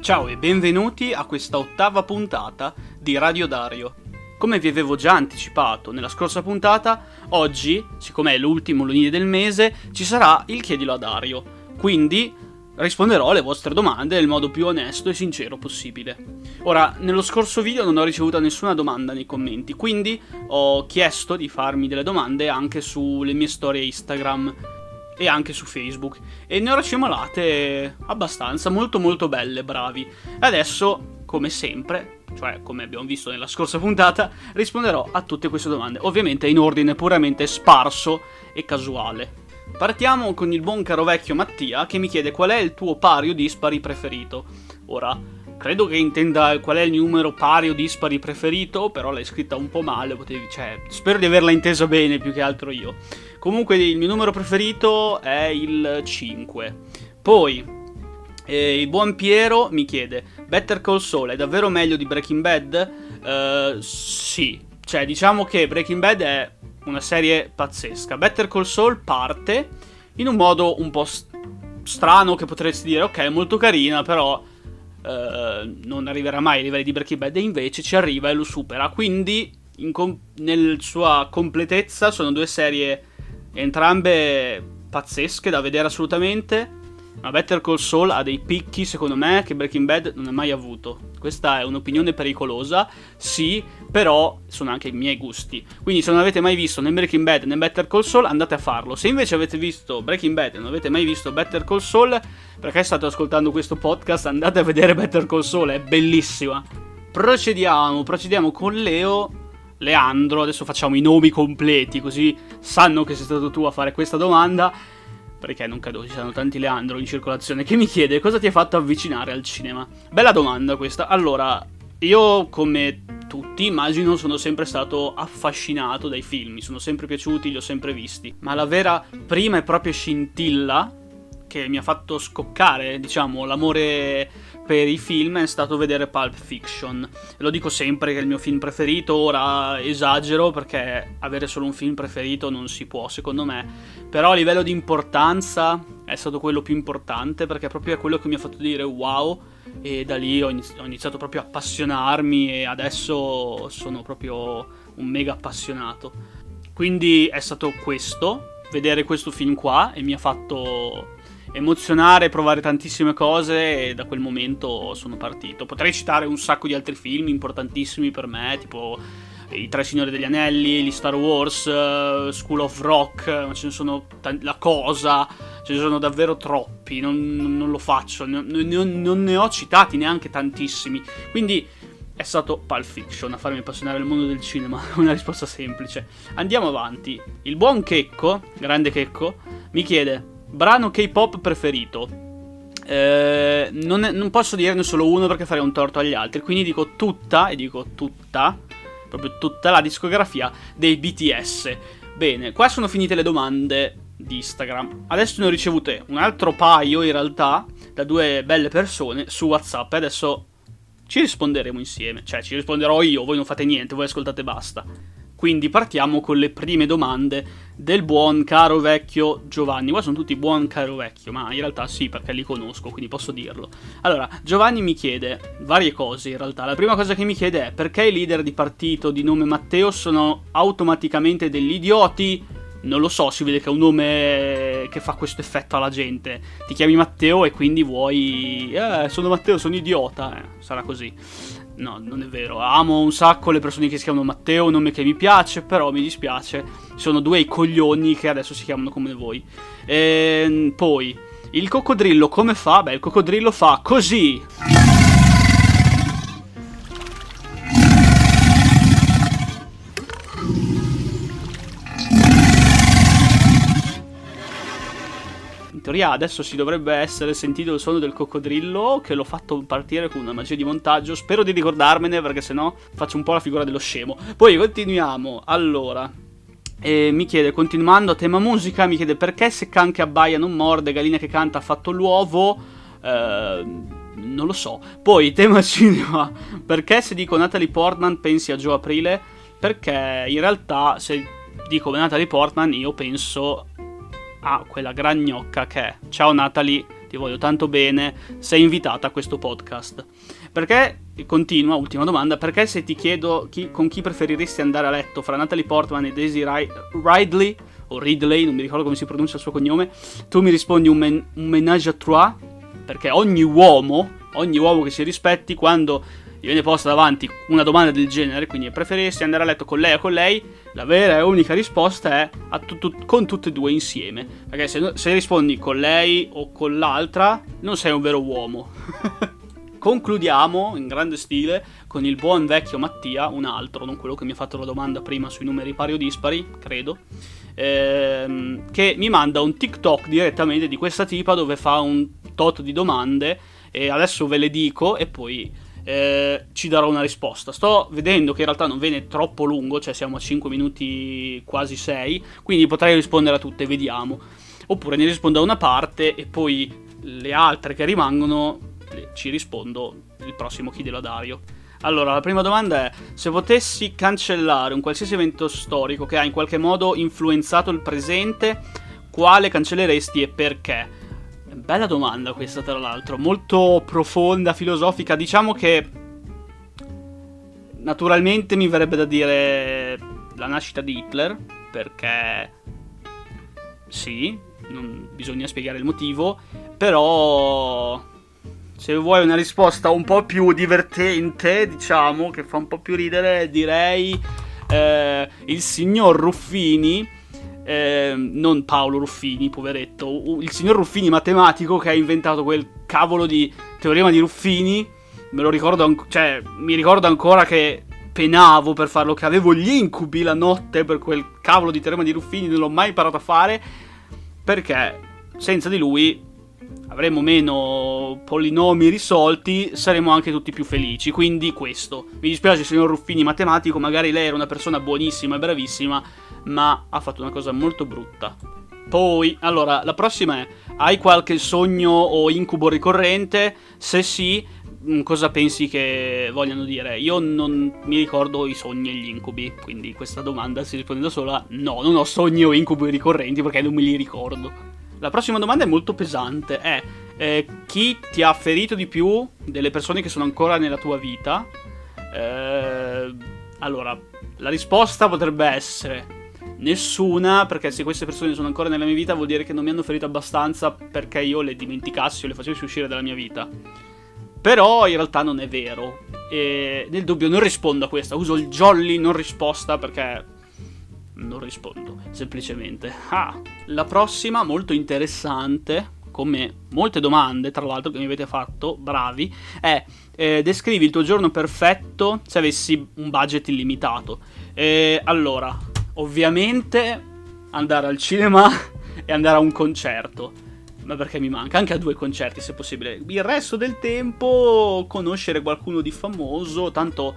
Ciao e benvenuti a questa ottava puntata di Radio Dario. Come vi avevo già anticipato nella scorsa puntata, oggi, siccome è l'ultimo lunedì del mese, ci sarà il chiedilo a Dario. Quindi risponderò alle vostre domande nel modo più onesto e sincero possibile. Ora, nello scorso video non ho ricevuto nessuna domanda nei commenti, quindi ho chiesto di farmi delle domande anche sulle mie storie Instagram e anche su Facebook e ne ho ricevute abbastanza, molto molto belle, bravi. Adesso, come sempre, cioè come abbiamo visto nella scorsa puntata, risponderò a tutte queste domande, ovviamente in ordine puramente sparso e casuale. Partiamo con il buon caro vecchio Mattia che mi chiede qual è il tuo pario dispari preferito. Ora, credo che intenda qual è il numero pario dispari preferito, però l'hai scritta un po' male, potevi, cioè, spero di averla intesa bene più che altro io. Comunque il mio numero preferito è il 5. Poi eh, il buon Piero mi chiede: Better Call Saul è davvero meglio di Breaking Bad? Uh, sì, cioè diciamo che Breaking Bad è una serie pazzesca. Better Call Saul parte in un modo un po' st- strano che potresti dire ok, molto carina, però uh, non arriverà mai ai livelli di Breaking Bad e invece ci arriva e lo supera. Quindi com- nella sua completezza sono due serie entrambe pazzesche da vedere assolutamente. Ma Better Call Saul ha dei picchi, secondo me, che Breaking Bad non ha mai avuto. Questa è un'opinione pericolosa, sì, però sono anche i miei gusti. Quindi se non avete mai visto né Breaking Bad né Better Call Saul, andate a farlo. Se invece avete visto Breaking Bad e non avete mai visto Better Call Saul, perché state ascoltando questo podcast, andate a vedere Better Call Saul, è bellissima. Procediamo, procediamo con Leo Leandro, adesso facciamo i nomi completi così sanno che sei stato tu a fare questa domanda, perché non credo ci siano tanti Leandro in circolazione, che mi chiede cosa ti ha fatto avvicinare al cinema. Bella domanda questa. Allora, io come tutti immagino sono sempre stato affascinato dai film, mi sono sempre piaciuti, li ho sempre visti, ma la vera prima e propria scintilla che mi ha fatto scoccare, diciamo, l'amore per i film è stato vedere Pulp Fiction. Lo dico sempre che è il mio film preferito, ora esagero perché avere solo un film preferito non si può, secondo me. Però a livello di importanza è stato quello più importante perché proprio è quello che mi ha fatto dire wow e da lì ho iniziato proprio a appassionarmi e adesso sono proprio un mega appassionato. Quindi è stato questo, vedere questo film qua e mi ha fatto emozionare, provare tantissime cose e da quel momento sono partito. Potrei citare un sacco di altri film importantissimi per me, tipo I Tre Signori degli Anelli, gli Star Wars, uh, School of Rock, ce ne sono t- La Cosa, ce ne sono davvero troppi, non, non lo faccio, non, non, non ne ho citati neanche tantissimi. Quindi è stato Pulp Fiction a farmi appassionare al mondo del cinema. Una risposta semplice. Andiamo avanti. Il buon Checco, grande Checco, mi chiede Brano K-pop preferito. Eh, non, è, non, posso dirne solo uno perché farei un torto agli altri. Quindi dico tutta, e dico tutta, proprio tutta la discografia dei BTS. Bene, qua sono finite le domande di Instagram. Adesso ne ho ricevute un altro paio in realtà da due belle persone su WhatsApp. E adesso ci risponderemo insieme. Cioè, ci risponderò io, voi non fate niente, voi ascoltate basta. Quindi partiamo con le prime domande del buon caro vecchio Giovanni. Qua sono tutti buon caro vecchio, ma in realtà sì, perché li conosco, quindi posso dirlo. Allora, Giovanni mi chiede varie cose in realtà. La prima cosa che mi chiede è perché i leader di partito di nome Matteo sono automaticamente degli idioti? Non lo so, si vede che è un nome che fa questo effetto alla gente. Ti chiami Matteo e quindi vuoi... Eh, sono Matteo, sono idiota. Eh, sarà così. No, non è vero. Amo un sacco le persone che si chiamano Matteo, un nome che mi piace, però mi dispiace. Sono due i coglioni che adesso si chiamano come voi. E ehm, poi, il coccodrillo come fa? Beh, il coccodrillo fa così. Teoria adesso si dovrebbe essere sentito il suono del coccodrillo che l'ho fatto partire con una magia di montaggio. Spero di ricordarmene perché sennò faccio un po' la figura dello scemo. Poi continuiamo. Allora, e mi chiede, continuando a tema musica, mi chiede perché se can che abbaia non morde, gallina che canta ha fatto l'uovo. Eh, non lo so. Poi, tema cinema, perché se dico Natalie Portman pensi a Joe Aprile? Perché in realtà se dico Natalie Portman io penso a quella gran gnocca che è Ciao Natalie, ti voglio tanto bene, sei invitata a questo podcast. Perché, continua, ultima domanda, perché se ti chiedo chi, con chi preferiresti andare a letto fra Natalie Portman e Daisy Ridley, o Ridley, non mi ricordo come si pronuncia il suo cognome, tu mi rispondi un, men- un menage à trois, perché ogni uomo, ogni uomo che si rispetti, quando gli viene posta davanti una domanda del genere, quindi preferiresti andare a letto con lei o con lei, la vera e unica risposta è tu- con tutte e due insieme. Perché se, se rispondi con lei o con l'altra, non sei un vero uomo. Concludiamo in grande stile con il buon vecchio Mattia, un altro, non quello che mi ha fatto la domanda prima sui numeri pari o dispari, credo, ehm, che mi manda un TikTok direttamente di questa tipa dove fa un tot di domande e adesso ve le dico e poi eh, ci darò una risposta. Sto vedendo che in realtà non viene troppo lungo, cioè siamo a 5 minuti quasi 6, quindi potrei rispondere a tutte, vediamo. Oppure ne rispondo a una parte e poi le altre che rimangono ci rispondo il prossimo chiedelo a Dario. Allora, la prima domanda è: se potessi cancellare un qualsiasi evento storico che ha in qualche modo influenzato il presente, quale cancelleresti e perché? Bella domanda questa, tra l'altro, molto profonda, filosofica. Diciamo che naturalmente mi verrebbe da dire la nascita di Hitler, perché sì, non bisogna spiegare il motivo, però se vuoi una risposta un po' più divertente, diciamo, che fa un po' più ridere, direi eh, il signor Ruffini eh, non Paolo Ruffini, poveretto, il signor Ruffini matematico che ha inventato quel cavolo di teorema di Ruffini. Me lo ricordo, an- cioè, mi ricordo ancora che penavo per farlo, che avevo gli incubi la notte per quel cavolo di teorema di Ruffini, non l'ho mai imparato a fare, perché senza di lui avremo meno polinomi risolti, saremo anche tutti più felici. Quindi questo. Mi dispiace, signor Ruffini matematico, magari lei era una persona buonissima e bravissima, ma ha fatto una cosa molto brutta. Poi, allora, la prossima è: hai qualche sogno o incubo ricorrente? Se sì, mm, cosa pensi che vogliano dire? Io non mi ricordo i sogni e gli incubi, quindi questa domanda si risponde da sola: no, non ho sogni o incubi ricorrenti perché non me li ricordo. La prossima domanda è molto pesante: è eh, chi ti ha ferito di più delle persone che sono ancora nella tua vita? Eh, allora, la risposta potrebbe essere Nessuna, perché se queste persone sono ancora nella mia vita vuol dire che non mi hanno ferito abbastanza perché io le dimenticassi o le facessi uscire dalla mia vita. Però in realtà non è vero. E nel dubbio non rispondo a questa, uso il jolly non risposta perché non rispondo, semplicemente. Ah, la prossima, molto interessante, come molte domande tra l'altro che mi avete fatto, bravi, è eh, descrivi il tuo giorno perfetto se avessi un budget illimitato. Eh, allora, ovviamente andare al cinema e andare a un concerto. Ma perché mi manca? Anche a due concerti se possibile. Il resto del tempo conoscere qualcuno di famoso, tanto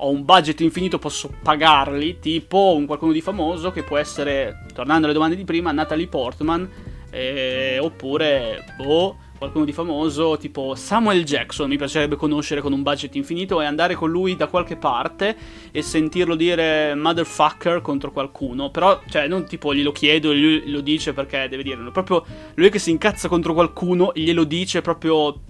ho un budget infinito, posso pagarli, tipo un qualcuno di famoso che può essere, tornando alle domande di prima, Natalie Portman, eh, oppure, boh, qualcuno di famoso, tipo Samuel Jackson, mi piacerebbe conoscere con un budget infinito e andare con lui da qualche parte e sentirlo dire motherfucker contro qualcuno. Però, cioè, non tipo glielo chiedo e lui lo dice perché deve dirlo. Proprio lui che si incazza contro qualcuno glielo dice proprio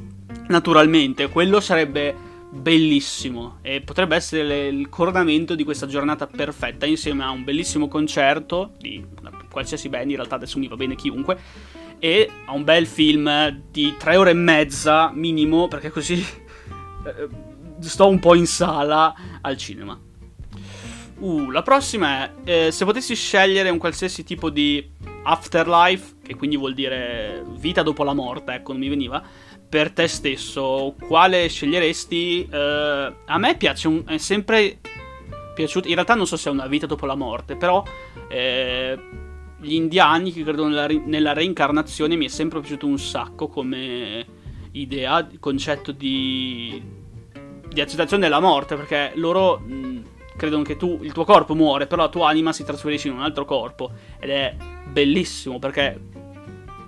naturalmente. Quello sarebbe bellissimo e potrebbe essere il coronamento di questa giornata perfetta insieme a un bellissimo concerto di qualsiasi band, in realtà adesso mi va bene chiunque e a un bel film di tre ore e mezza minimo, perché così eh, sto un po' in sala al cinema. Uh, la prossima è, eh, se potessi scegliere un qualsiasi tipo di afterlife, che quindi vuol dire vita dopo la morte, ecco, non mi veniva, per te stesso, quale sceglieresti? Eh, a me piace, un, è sempre piaciuto, in realtà non so se è una vita dopo la morte, però... Eh, gli indiani che credono nella, nella, reincarnazione mi è sempre piaciuto un sacco come idea, concetto di, di accettazione della morte, perché loro mh, credono che tu, il tuo corpo muore, però la tua anima si trasferisce in un altro corpo ed è bellissimo perché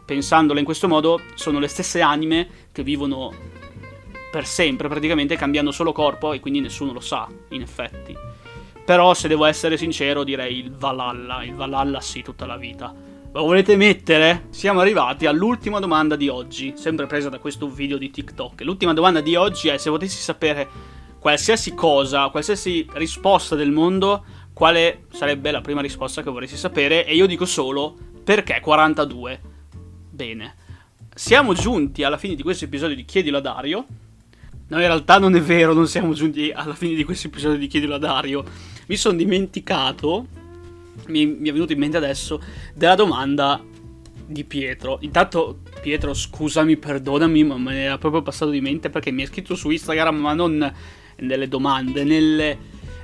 pensandola in questo modo sono le stesse anime che vivono per sempre praticamente cambiando solo corpo e quindi nessuno lo sa in effetti. Però se devo essere sincero direi il Valhalla, il Valhalla sì tutta la vita. Lo volete mettere? Siamo arrivati all'ultima domanda di oggi, sempre presa da questo video di TikTok. L'ultima domanda di oggi è se potessi sapere qualsiasi cosa, qualsiasi risposta del mondo, quale sarebbe la prima risposta che vorresti sapere? E io dico solo perché 42. Bene. Siamo giunti alla fine di questo episodio di Chiedilo a Dario. No, in realtà non è vero, non siamo giunti alla fine di questo episodio di Chiedilo a Dario. Mi sono dimenticato mi, mi è venuto in mente adesso della domanda di Pietro. Intanto, Pietro, scusami, perdonami, ma me era proprio passato di mente perché mi ha scritto su Instagram, ma non nelle domande, nelle,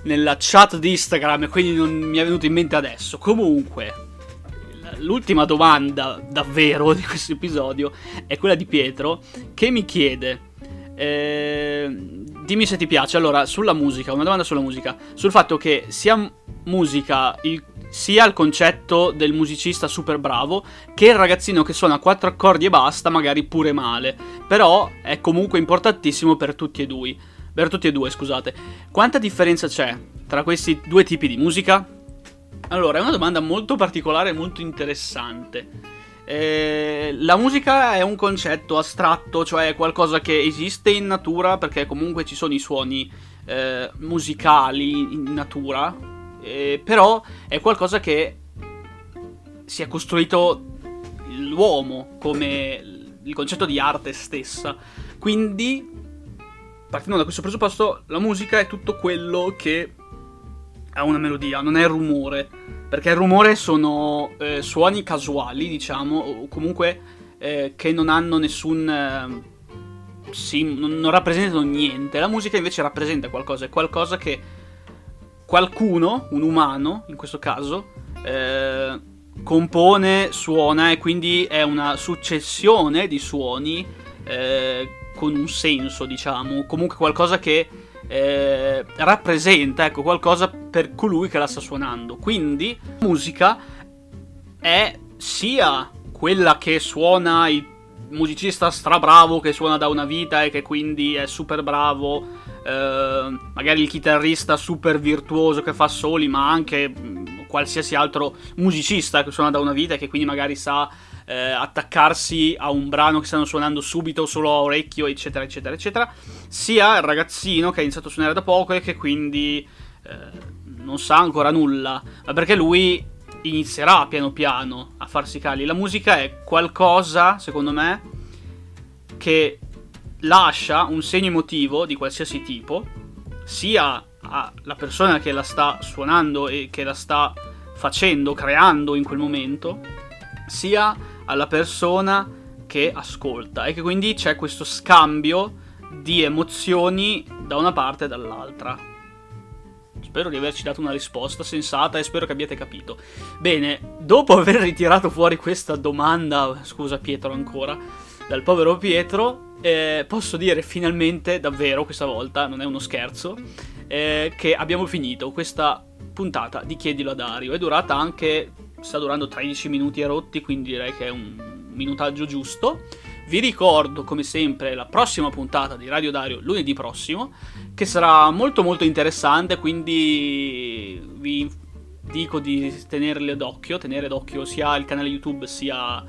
nella chat di Instagram, quindi non mi è venuto in mente adesso. Comunque, l'ultima domanda davvero di questo episodio è quella di Pietro che mi chiede. Eh, dimmi se ti piace. Allora, sulla musica, una domanda sulla musica. Sul fatto che sia musica il sia il concetto del musicista super bravo che il ragazzino che suona quattro accordi e basta, magari pure male. Però è comunque importantissimo per tutti e due. Per tutti e due, scusate. Quanta differenza c'è tra questi due tipi di musica? Allora, è una domanda molto particolare e molto interessante. Eh, la musica è un concetto astratto, cioè qualcosa che esiste in natura perché comunque ci sono i suoni eh, musicali in natura, eh, però è qualcosa che si è costruito l'uomo come il concetto di arte stessa. Quindi, partendo da questo presupposto, la musica è tutto quello che ha una melodia, non è rumore. Perché il rumore sono eh, suoni casuali, diciamo, o comunque eh, che non hanno nessun... Eh, sì, non, non rappresentano niente. La musica invece rappresenta qualcosa, è qualcosa che qualcuno, un umano in questo caso, eh, compone, suona e quindi è una successione di suoni eh, con un senso, diciamo, comunque qualcosa che eh, rappresenta, ecco, qualcosa per colui che la sta suonando. Quindi, musica è sia quella che suona il musicista strabravo che suona da una vita e che quindi è super bravo eh, magari il chitarrista super virtuoso che fa soli, ma anche mm, qualsiasi altro musicista che suona da una vita e che quindi magari sa eh, attaccarsi a un brano che stanno suonando subito solo a orecchio, eccetera, eccetera, eccetera, sia il ragazzino che ha iniziato a suonare da poco e che quindi eh, non sa ancora nulla, ma perché lui inizierà piano piano a farsi cali. La musica è qualcosa, secondo me, che lascia un segno emotivo di qualsiasi tipo, sia alla persona che la sta suonando e che la sta facendo, creando in quel momento, sia alla persona che ascolta e che quindi c'è questo scambio di emozioni da una parte e dall'altra. Spero di averci dato una risposta sensata e spero che abbiate capito. Bene, dopo aver ritirato fuori questa domanda, scusa Pietro ancora, dal povero Pietro, eh, posso dire finalmente, davvero questa volta, non è uno scherzo, eh, che abbiamo finito questa puntata di Chiedilo a Dario. È durata anche, sta durando 13 minuti e rotti, quindi direi che è un minutaggio giusto. Vi ricordo, come sempre, la prossima puntata di Radio Dario lunedì prossimo, che sarà molto molto interessante, quindi vi dico di tenerle d'occhio, tenere d'occhio sia il canale YouTube sia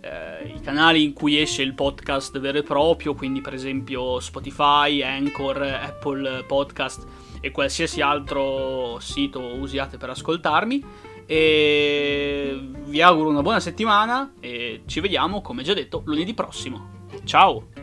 eh, i canali in cui esce il podcast vero e proprio, quindi per esempio Spotify, Anchor, Apple Podcast e qualsiasi altro sito usiate per ascoltarmi. E vi auguro una buona settimana e ci vediamo, come già detto, lunedì prossimo. Ciao!